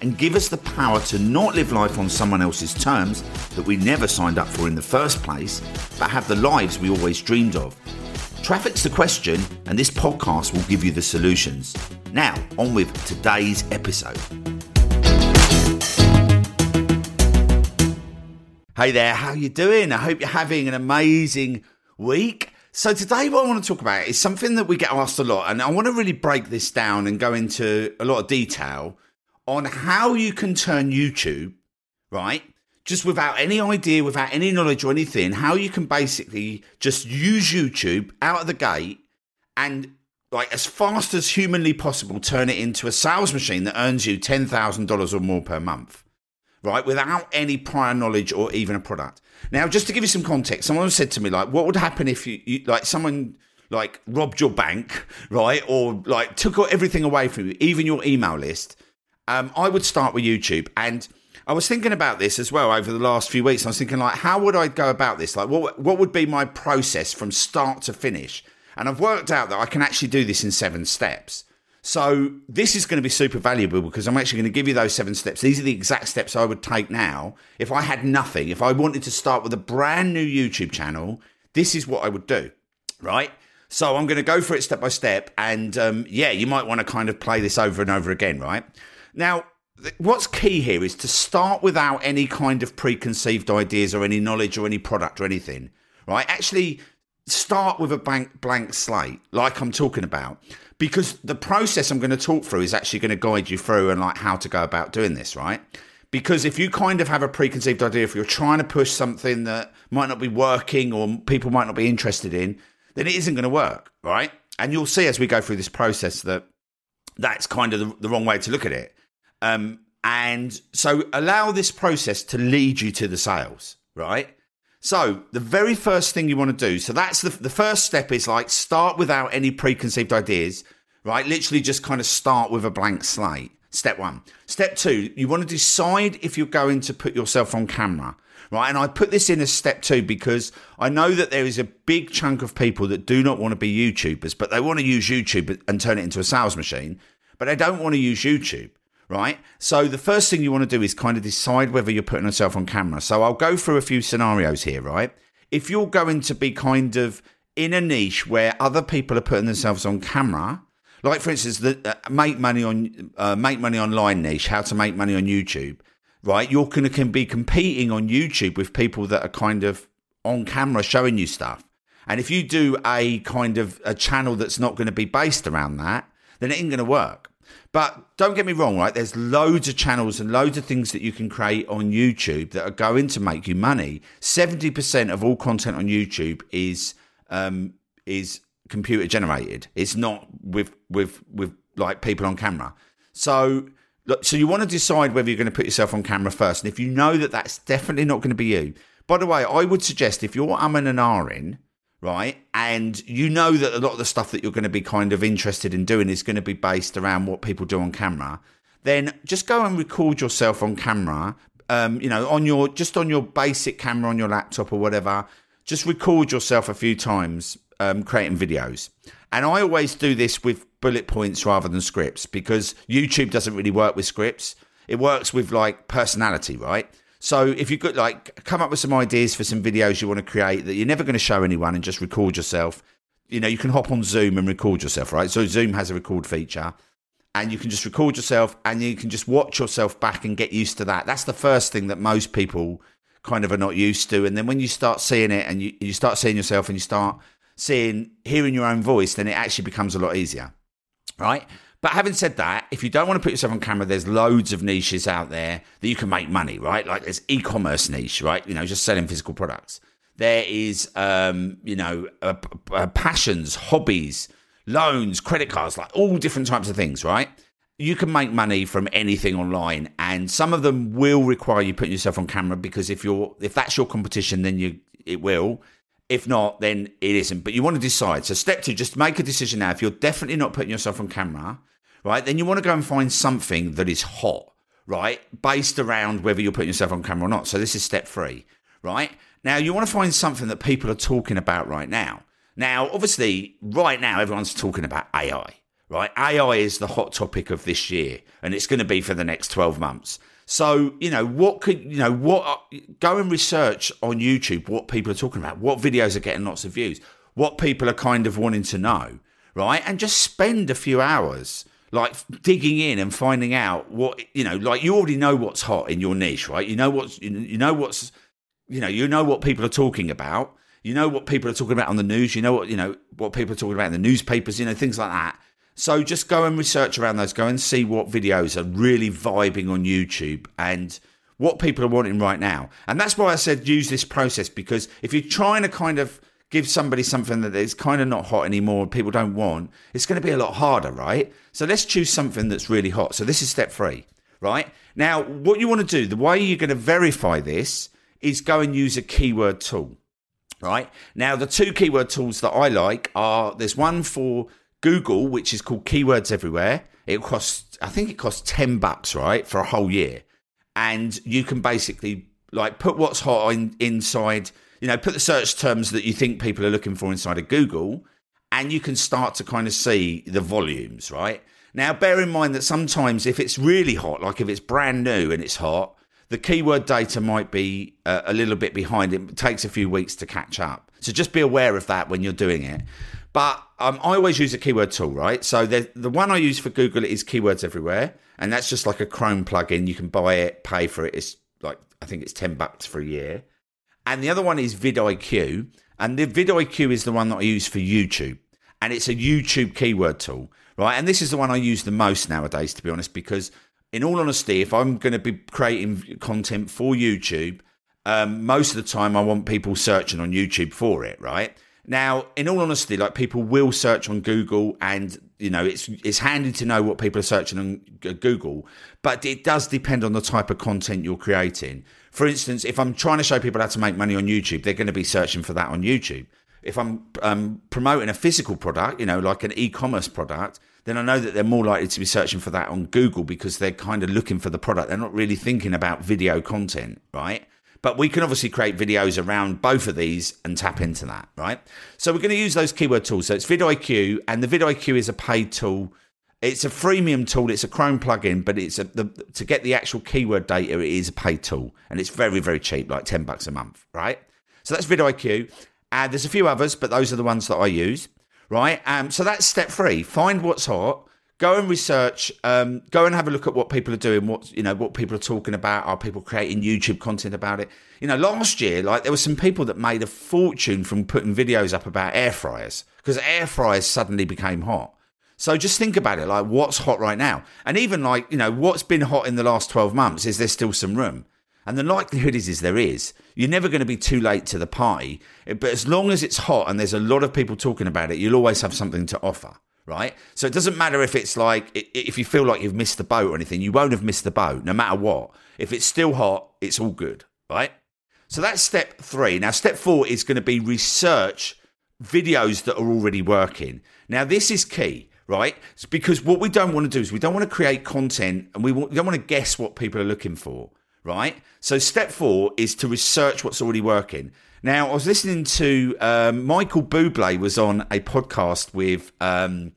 and give us the power to not live life on someone else's terms that we never signed up for in the first place, but have the lives we always dreamed of. Traffic's the question, and this podcast will give you the solutions. Now, on with today's episode. Hey there, how you doing? I hope you're having an amazing week. So today what I want to talk about is something that we get asked a lot and I want to really break this down and go into a lot of detail on how you can turn YouTube, right? Just without any idea, without any knowledge or anything, how you can basically just use YouTube out of the gate and like as fast as humanly possible turn it into a sales machine that earns you $10,000 or more per month right? Without any prior knowledge or even a product. Now, just to give you some context, someone said to me, like, what would happen if you, you like, someone like robbed your bank, right? Or like took everything away from you, even your email list. Um, I would start with YouTube. And I was thinking about this as well over the last few weeks. I was thinking, like, how would I go about this? Like, what, what would be my process from start to finish? And I've worked out that I can actually do this in seven steps. So this is going to be super valuable because I'm actually going to give you those seven steps. These are the exact steps I would take now if I had nothing. If I wanted to start with a brand new YouTube channel, this is what I would do, right? So I'm going to go for it step by step, and um, yeah, you might want to kind of play this over and over again, right? Now, what's key here is to start without any kind of preconceived ideas or any knowledge or any product or anything, right? Actually, start with a blank blank slate, like I'm talking about because the process I'm going to talk through is actually going to guide you through and like how to go about doing this, right? Because if you kind of have a preconceived idea, if you're trying to push something that might not be working or people might not be interested in, then it isn't going to work, right? And you'll see as we go through this process that that's kind of the, the wrong way to look at it. Um, and so allow this process to lead you to the sales, right? So the very first thing you want to do, so that's the, the first step is like start without any preconceived ideas, right? Literally just kind of start with a blank slate. Step one. Step two, you want to decide if you're going to put yourself on camera, right? And I put this in as step two because I know that there is a big chunk of people that do not want to be YouTubers, but they want to use YouTube and turn it into a sales machine, but they don't want to use YouTube right? So the first thing you want to do is kind of decide whether you're putting yourself on camera. So I'll go through a few scenarios here, right? If you're going to be kind of in a niche where other people are putting themselves on camera, like for instance, the uh, make money on uh, make money online niche, how to make money on YouTube, right? You're to can be competing on YouTube with people that are kind of on camera showing you stuff. And if you do a kind of a channel that's not going to be based around that, then it ain't going to work. But don't get me wrong, right? There's loads of channels and loads of things that you can create on YouTube that are going to make you money. Seventy percent of all content on YouTube is um, is computer generated. It's not with with with like people on camera. So so you want to decide whether you're going to put yourself on camera first, and if you know that that's definitely not going to be you. By the way, I would suggest if you're umming and ahhing right? And you know that a lot of the stuff that you're going to be kind of interested in doing is going to be based around what people do on camera. Then just go and record yourself on camera. Um, you know, on your just on your basic camera on your laptop or whatever. Just record yourself a few times um, creating videos. And I always do this with bullet points rather than scripts because YouTube doesn't really work with scripts. It works with like personality, right? So if you could like come up with some ideas for some videos you want to create that you're never going to show anyone and just record yourself, you know, you can hop on Zoom and record yourself, right? So Zoom has a record feature and you can just record yourself and you can just watch yourself back and get used to that. That's the first thing that most people kind of are not used to. And then when you start seeing it and you, you start seeing yourself and you start seeing, hearing your own voice, then it actually becomes a lot easier, right? But having said that, if you don't want to put yourself on camera, there's loads of niches out there that you can make money, right? Like there's e-commerce niche, right? You know, just selling physical products. There is, um, you know, passions, hobbies, loans, credit cards, like all different types of things, right? you can make money from anything online and some of them will require you putting yourself on camera because if you're if that's your competition then you it will if not then it isn't but you want to decide so step two just make a decision now if you're definitely not putting yourself on camera right then you want to go and find something that is hot right based around whether you're putting yourself on camera or not so this is step three right now you want to find something that people are talking about right now now obviously right now everyone's talking about ai right? AI is the hot topic of this year, and it's going to be for the next 12 months. So, you know, what could, you know, what, go and research on YouTube what people are talking about, what videos are getting lots of views, what people are kind of wanting to know, right? And just spend a few hours like digging in and finding out what, you know, like you already know what's hot in your niche, right? You know what's, you know what's, you know, you know what people are talking about. You know what people are talking about on the news. You know what, you know, what people are talking about in the newspapers, you know, things like that so just go and research around those. Go and see what videos are really vibing on YouTube and what people are wanting right now. And that's why I said use this process because if you're trying to kind of give somebody something that is kind of not hot anymore, people don't want, it's going to be a lot harder, right? So let's choose something that's really hot. So this is step three, right? Now, what you want to do, the way you're going to verify this is go and use a keyword tool, right? Now, the two keyword tools that I like are there's one for Google, which is called Keywords Everywhere, it costs, I think it costs 10 bucks, right, for a whole year. And you can basically like put what's hot in, inside, you know, put the search terms that you think people are looking for inside of Google, and you can start to kind of see the volumes, right? Now, bear in mind that sometimes if it's really hot, like if it's brand new and it's hot, the keyword data might be uh, a little bit behind. It takes a few weeks to catch up. So just be aware of that when you're doing it. But um, I always use a keyword tool, right? So the the one I use for Google is Keywords Everywhere, and that's just like a Chrome plugin. You can buy it, pay for it. It's like I think it's ten bucks for a year. And the other one is vidIQ, and the vidIQ is the one that I use for YouTube, and it's a YouTube keyword tool, right? And this is the one I use the most nowadays, to be honest, because in all honesty, if I'm going to be creating content for YouTube, um, most of the time I want people searching on YouTube for it, right? Now, in all honesty, like people will search on Google, and you know it's it's handy to know what people are searching on Google, but it does depend on the type of content you're creating. For instance, if I'm trying to show people how to make money on YouTube, they're going to be searching for that on YouTube. If I'm um, promoting a physical product, you know, like an e-commerce product, then I know that they're more likely to be searching for that on Google because they're kind of looking for the product. They're not really thinking about video content, right? But we can obviously create videos around both of these and tap into that, right? So we're going to use those keyword tools. So it's vidIQ, and the vidIQ is a paid tool. It's a freemium tool. It's a Chrome plugin, but it's a, the, to get the actual keyword data. It is a paid tool, and it's very very cheap, like ten bucks a month, right? So that's vidIQ. And there's a few others, but those are the ones that I use, right? Um, so that's step three. Find what's hot go and research um, go and have a look at what people are doing what you know what people are talking about are people creating youtube content about it you know last year like there were some people that made a fortune from putting videos up about air fryers because air fryers suddenly became hot so just think about it like what's hot right now and even like you know what's been hot in the last 12 months is there still some room and the likelihood is is there is you're never going to be too late to the party but as long as it's hot and there's a lot of people talking about it you'll always have something to offer right? So it doesn't matter if it's like, if you feel like you've missed the boat or anything, you won't have missed the boat no matter what. If it's still hot, it's all good, right? So that's step three. Now, step four is going to be research videos that are already working. Now, this is key, right? It's because what we don't want to do is we don't want to create content and we don't want to guess what people are looking for, right? So, step four is to research what's already working. Now, I was listening to um, Michael Bublé was on a podcast with um,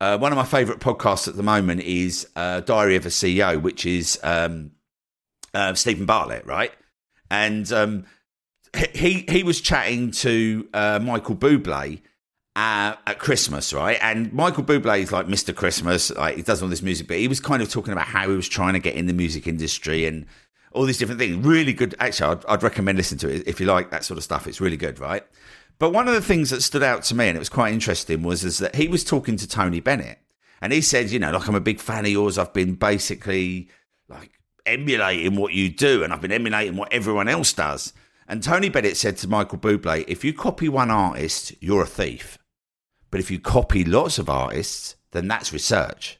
uh, one of my favourite podcasts at the moment is uh, Diary of a CEO, which is um, uh, Steven Bartlett, right? And um, he he was chatting to uh, Michael Bublé uh, at Christmas, right? And Michael Bublé is like Mr. Christmas, like he does all this music, but he was kind of talking about how he was trying to get in the music industry and all these different things. Really good. Actually, I'd, I'd recommend listening to it if you like that sort of stuff. It's really good, right? But one of the things that stood out to me, and it was quite interesting, was is that he was talking to Tony Bennett, and he said, you know, like I'm a big fan of yours. I've been basically like emulating what you do, and I've been emulating what everyone else does. And Tony Bennett said to Michael Bublé, if you copy one artist, you're a thief. But if you copy lots of artists, then that's research.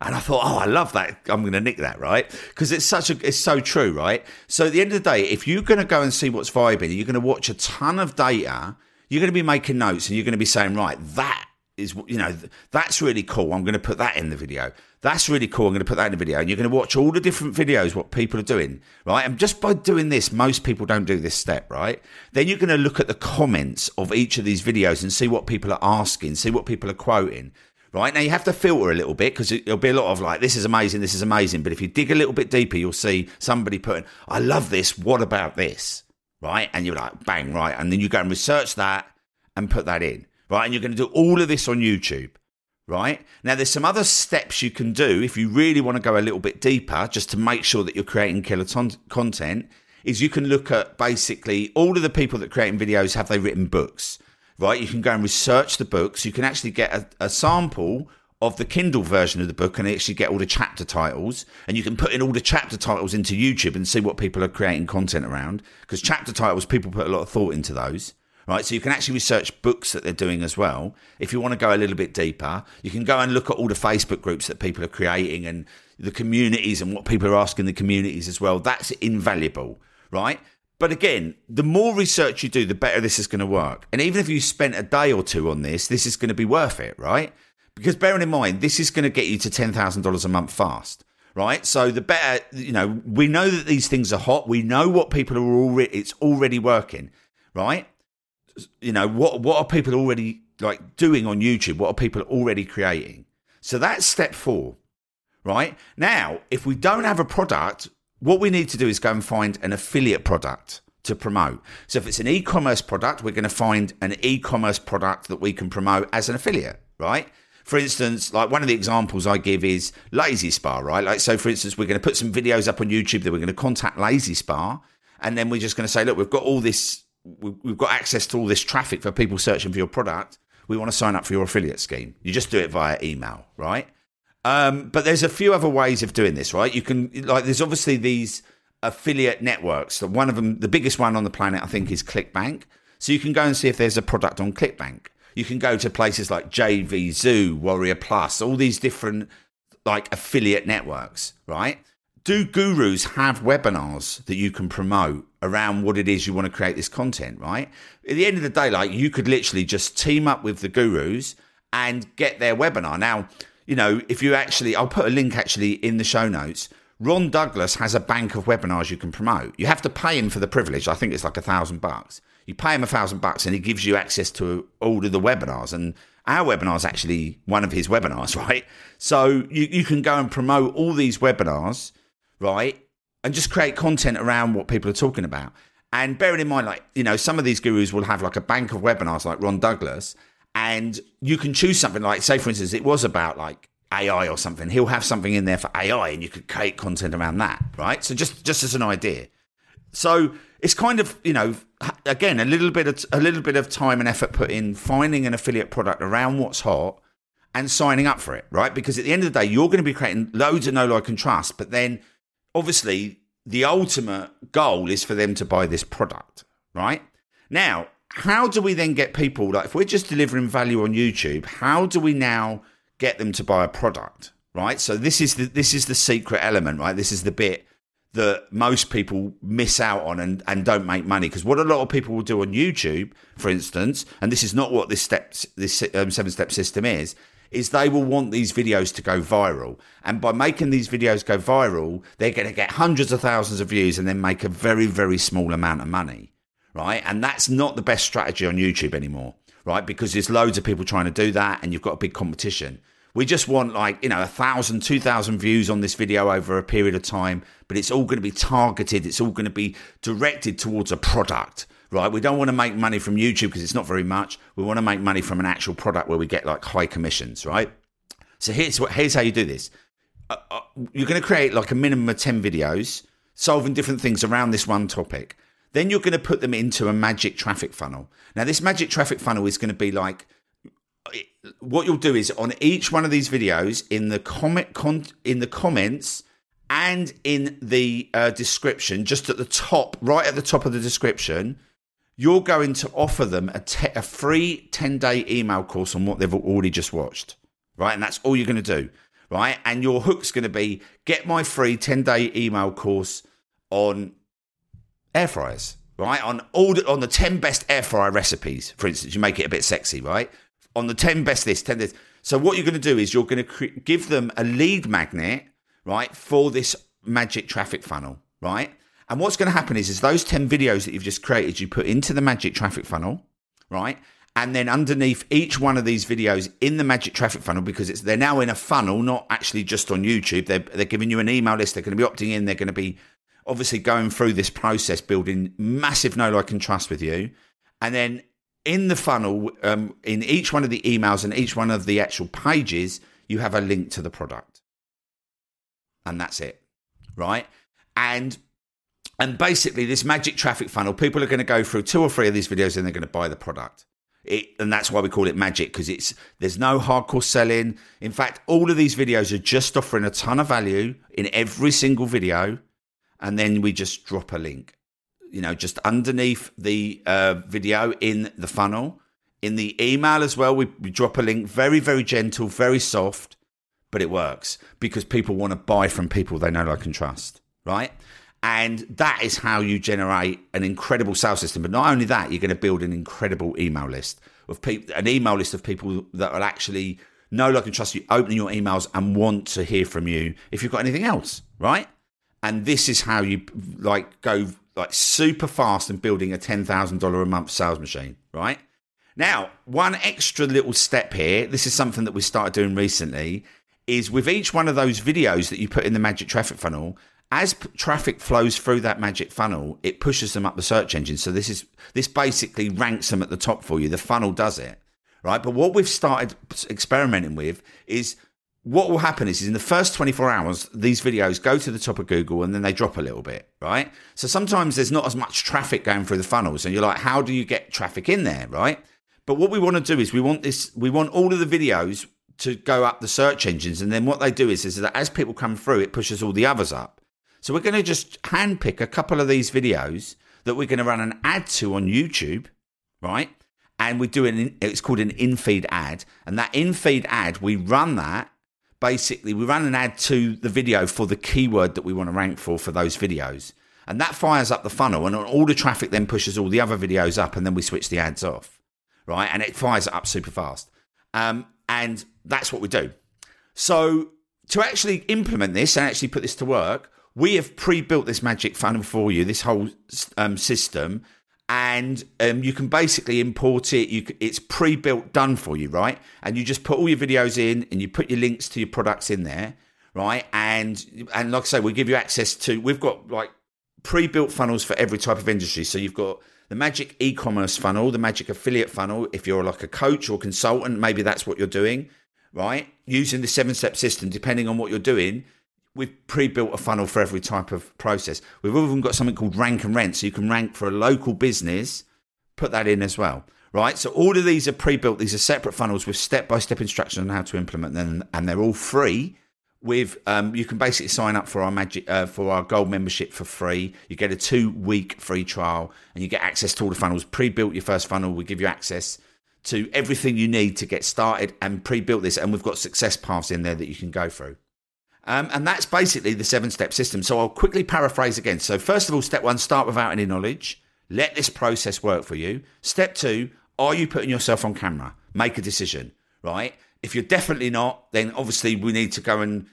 And I thought, oh, I love that. I'm going to nick that, right? Because it's such a, it's so true, right? So at the end of the day, if you're going to go and see what's vibing, you're going to watch a ton of data, you're going to be making notes and you're going to be saying, right, that is, you know, that's really cool. I'm going to put that in the video. That's really cool. I'm going to put that in the video. And you're going to watch all the different videos, what people are doing, right? And just by doing this, most people don't do this step, right? Then you're going to look at the comments of each of these videos and see what people are asking, see what people are quoting, right? Now you have to filter a little bit because there'll be a lot of like, this is amazing, this is amazing. But if you dig a little bit deeper, you'll see somebody putting, I love this. What about this? Right. And you're like, bang, right. And then you go and research that and put that in, right? And you're going to do all of this on YouTube. Right now, there's some other steps you can do if you really want to go a little bit deeper, just to make sure that you're creating killer ton- content. Is you can look at basically all of the people that creating videos have they written books? right? You can go and research the books. You can actually get a, a sample of the Kindle version of the book and actually get all the chapter titles. And you can put in all the chapter titles into YouTube and see what people are creating content around. Because chapter titles, people put a lot of thought into those. Right, so you can actually research books that they're doing as well. If you want to go a little bit deeper, you can go and look at all the Facebook groups that people are creating and the communities and what people are asking the communities as well. That's invaluable, right? But again, the more research you do, the better this is going to work. And even if you spent a day or two on this, this is going to be worth it, right? Because bearing in mind, this is going to get you to $10,000 a month fast, right? So the better, you know, we know that these things are hot. We know what people are already, it's already working, right? You know, what, what are people already like doing on YouTube? What are people already creating? So that's step four, right? Now, if we don't have a product, what we need to do is go and find an affiliate product to promote. So if it's an e-commerce product, we're going to find an e-commerce product that we can promote as an affiliate, right? For instance, like one of the examples I give is Lay-Z-Spa, right? Like, so for instance, we're going to put some videos up on YouTube that we're going to contact Lay-Z-Spa, and then we're just going to say, look, we've got all this, we've got access to all this traffic for people searching for your product. We want to sign up for your affiliate scheme. You just do it via email, right? Um, but there's a few other ways of doing this, right? You can like there's obviously these affiliate networks. One of them, the biggest one on the planet, I think, is ClickBank. So you can go and see if there's a product on ClickBank. You can go to places like JVZoo, Warrior Plus, all these different like affiliate networks, right? Do gurus have webinars that you can promote around what it is you want to create this content, right? At the end of the day, like you could literally just team up with the gurus and get their webinar. Now, you know, if you actually, I'll put a link actually in the show notes. Ron Douglas has a bank of webinars you can promote. You have to pay him for the privilege. I think it's like a thousand bucks. You pay him a thousand bucks and he gives you access to all of the webinars. And our webinar is actually one of his webinars, right? So you, you can go and promote all these webinars, right? And just create content around what people are talking about. And bearing in mind, like, you know, some of these gurus will have like a bank of webinars like Ron Douglas and you can choose something like, say, for instance, it was about like AI or something. He'll have something in there for AI, and you could create content around that, right? So just just as an idea. So it's kind of you know again a little bit of a little bit of time and effort put in finding an affiliate product around what's hot and signing up for it, right? Because at the end of the day, you're going to be creating loads of no like and trust, but then obviously the ultimate goal is for them to buy this product, right? Now, how do we then get people like if we're just delivering value on YouTube, how do we now get them to buy a product? Right. So this is the this is the secret element, right? This is the bit that most people miss out on and, and don't make money. Because what a lot of people will do on YouTube, for instance, and this is not what this steps this um, seven step system is, is they will want these videos to go viral. And by making these videos go viral, they're going to get hundreds of thousands of views and then make a very, very small amount of money right? And that's not the best strategy on YouTube anymore, right? Because there's loads of people trying to do that and you've got a big competition. We just want like, you know, a thousand, two thousand views on this video over a period of time, but it's all going to be targeted. It's all going to be directed towards a product, right? We don't want to make money from YouTube because it's not very much. We want to make money from an actual product where we get like high commissions, right? So here's what, here's how you do this. Uh, uh, you're going to create like a minimum of 10 videos solving different things around this one topic. Then you're going to put them into a magic traffic funnel. Now, this magic traffic funnel is going to be like what you'll do is on each one of these videos in the comment con- in the comments and in the uh, description, just at the top, right at the top of the description, you're going to offer them a, te- a free 10 day email course on what they've already just watched. Right. And that's all you're going to do right? And your hook's going to be get my free 10 day email course on air fryers, right? On all the, on the 10 best air fryer recipes, for instance, you make it a bit sexy, right? On the 10 best list, 10 days. So what you're going to do is you're going to cre- give them a lead magnet, right, for this magic traffic funnel, right? And what's going to happen is, is those 10 videos that you've just created, you put into the magic traffic funnel, right? And then underneath each one of these videos in the magic traffic funnel, because it's they're now in a funnel, not actually just on YouTube. They're, they're giving you an email list. They're going to be opting in. They're going to be obviously going through this process, building massive know, like, and trust with you. And then in the funnel, um, in each one of the emails and each one of the actual pages, you have a link to the product. And that's it. Right. And and basically, this magic traffic funnel, people are going to go through two or three of these videos and they're going to buy the product. It, and that's why we call it magic because it's there's no hardcore selling. In fact, all of these videos are just offering a ton of value in every single video, and then we just drop a link you know, just underneath the uh, video in the funnel. In the email as well, we, we drop a link, very, very gentle, very soft, but it works because people want to buy from people they know, like, and trust, right? And that is how you generate an incredible sales system. But not only that, you're going to build an incredible email list of people, an email list of people that will actually know, like, and trust you, opening your emails and want to hear from you if you've got anything else, right? And this is how you like go like super fast and building a $10,000 a month sales machine, right? Now, one extra little step here, this is something that we started doing recently, is with each one of those videos that you put in the magic traffic funnel, as traffic flows through that magic funnel, it pushes them up the search engine. So this is this basically ranks them at the top for you. The funnel does it, right? But what we've started experimenting with is what will happen is, is in the first 24 hours, these videos go to the top of Google and then they drop a little bit, right? So sometimes there's not as much traffic going through the funnels. And you're like, how do you get traffic in there, right? But what we want to do is we want this, we want all of the videos to go up the search engines. And then what they do is, is that as people come through, it pushes all the others up. So we're going to just handpick a couple of these videos that we're going to run an ad to on YouTube, right? And we do an, it's called an in-feed ad. And that in-feed ad, we run that basically we run an ad to the video for the keyword that we want to rank for for those videos. And that fires up the funnel and all the traffic then pushes all the other videos up and then we switch the ads off. Right. And it fires up super fast. Um, and that's what we do. So to actually implement this and actually put this to work, we have pre-built this magic funnel for you, this whole um, system, and um, you can basically import it. You it's pre-built, done for you, right? And you just put all your videos in, and you put your links to your products in there, right? And and like I say, we give you access to. We've got like pre-built funnels for every type of industry. So you've got the Magic e-commerce funnel, the Magic affiliate funnel. If you're like a coach or consultant, maybe that's what you're doing, right? Using the seven-step system, depending on what you're doing, we've pre-built a funnel for every type of process. We've even got something called rank and rent, so you can rank for a local business. Put that in as well, right? So all of these are pre-built. These are separate funnels with step-by-step instructions on how to implement them, and they're all free. With um, you can basically sign up for our magic uh, for our gold membership for free. You get a two-week free trial, and you get access to all the funnels. Pre-built your first funnel. We give you access to everything you need to get started and pre-built this, and we've got success paths in there that you can go through. Um, and that's basically the seven step system. So I'll quickly paraphrase again. So, first of all, step one, start without any knowledge. Let this process work for you. Step two, are you putting yourself on camera? Make a decision, right? If you're definitely not, then obviously we need to go and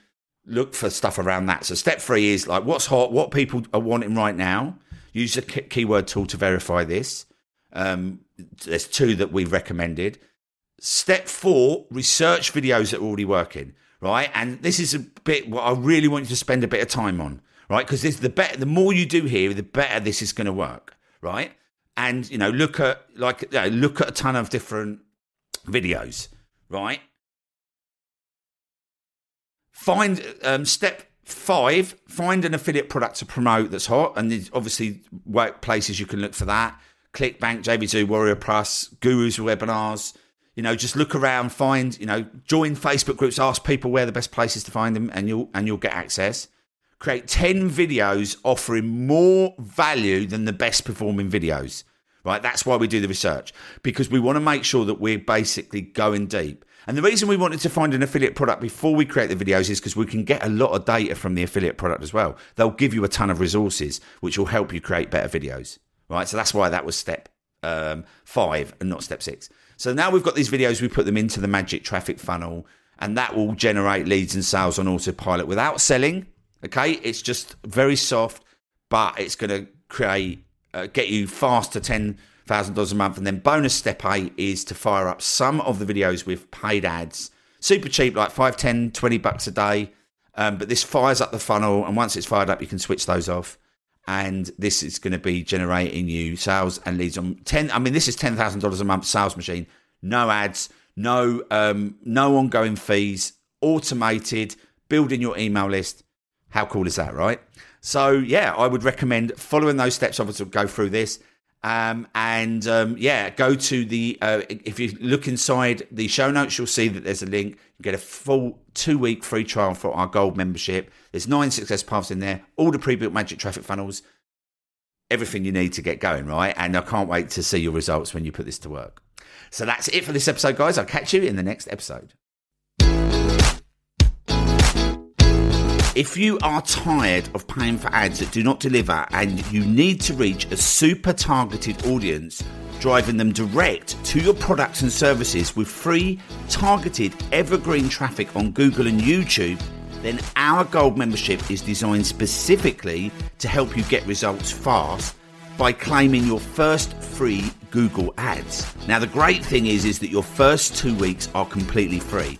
look for stuff around that. So, step three is like what's hot, what people are wanting right now. Use a keyword tool to verify this. Um, there's two that we've recommended. Step four, research videos that are already working right? And this is a bit what I really want you to spend a bit of time on, right? Because the better, the more you do here, the better this is going to work, right? And you know, look at like you know, look at a ton of different videos, right? Find um, step five: find an affiliate product to promote that's hot, and there's obviously places you can look for that. ClickBank, JVZoo, Warrior Plus, Gurus webinars, you know, just look around, find, you know, join Facebook groups, ask people where the best places to find them, and you'll and you'll get access. Create 10 videos offering more value than the best performing videos. Right? That's why we do the research. Because we want to make sure that we're basically going deep. And the reason we wanted to find an affiliate product before we create the videos is because we can get a lot of data from the affiliate product as well. They'll give you a ton of resources, which will help you create better videos, right? So that's why that was step um, five and not step six. So now we've got these videos, we put them into the magic traffic funnel, and that will generate leads and sales on autopilot without selling. Okay, it's just very soft, but it's going to create uh, get you fast to ten thousand dollars a month. And then bonus step eight is to fire up some of the videos with paid ads, super cheap, like 5, 10, 20 bucks a day. Um, but this fires up the funnel, and once it's fired up, you can switch those off. And this is going to be generating you sales and leads on ten. I mean, this is ten thousand dollars a month sales machine. No ads, no um, no ongoing fees, automated, building your email list. How cool is that, right? So yeah, I would recommend following those steps. Obviously, go through this. Um, and um, yeah, go to the, uh, if you look inside the show notes, you'll see that there's a link. Get a full two week free trial for our gold membership. There's nine success paths in there, all the pre built magic traffic funnels, everything you need to get going, right? And I can't wait to see your results when you put this to work. So that's it for this episode, guys. I'll catch you in the next episode. If you are tired of paying for ads that do not deliver and you need to reach a super targeted audience, driving them direct to your products and services with free, targeted, evergreen traffic on Google and YouTube, then our gold membership is designed specifically to help you get results fast by claiming your first free Google ads. Now the great thing is is that your first 2 weeks are completely free.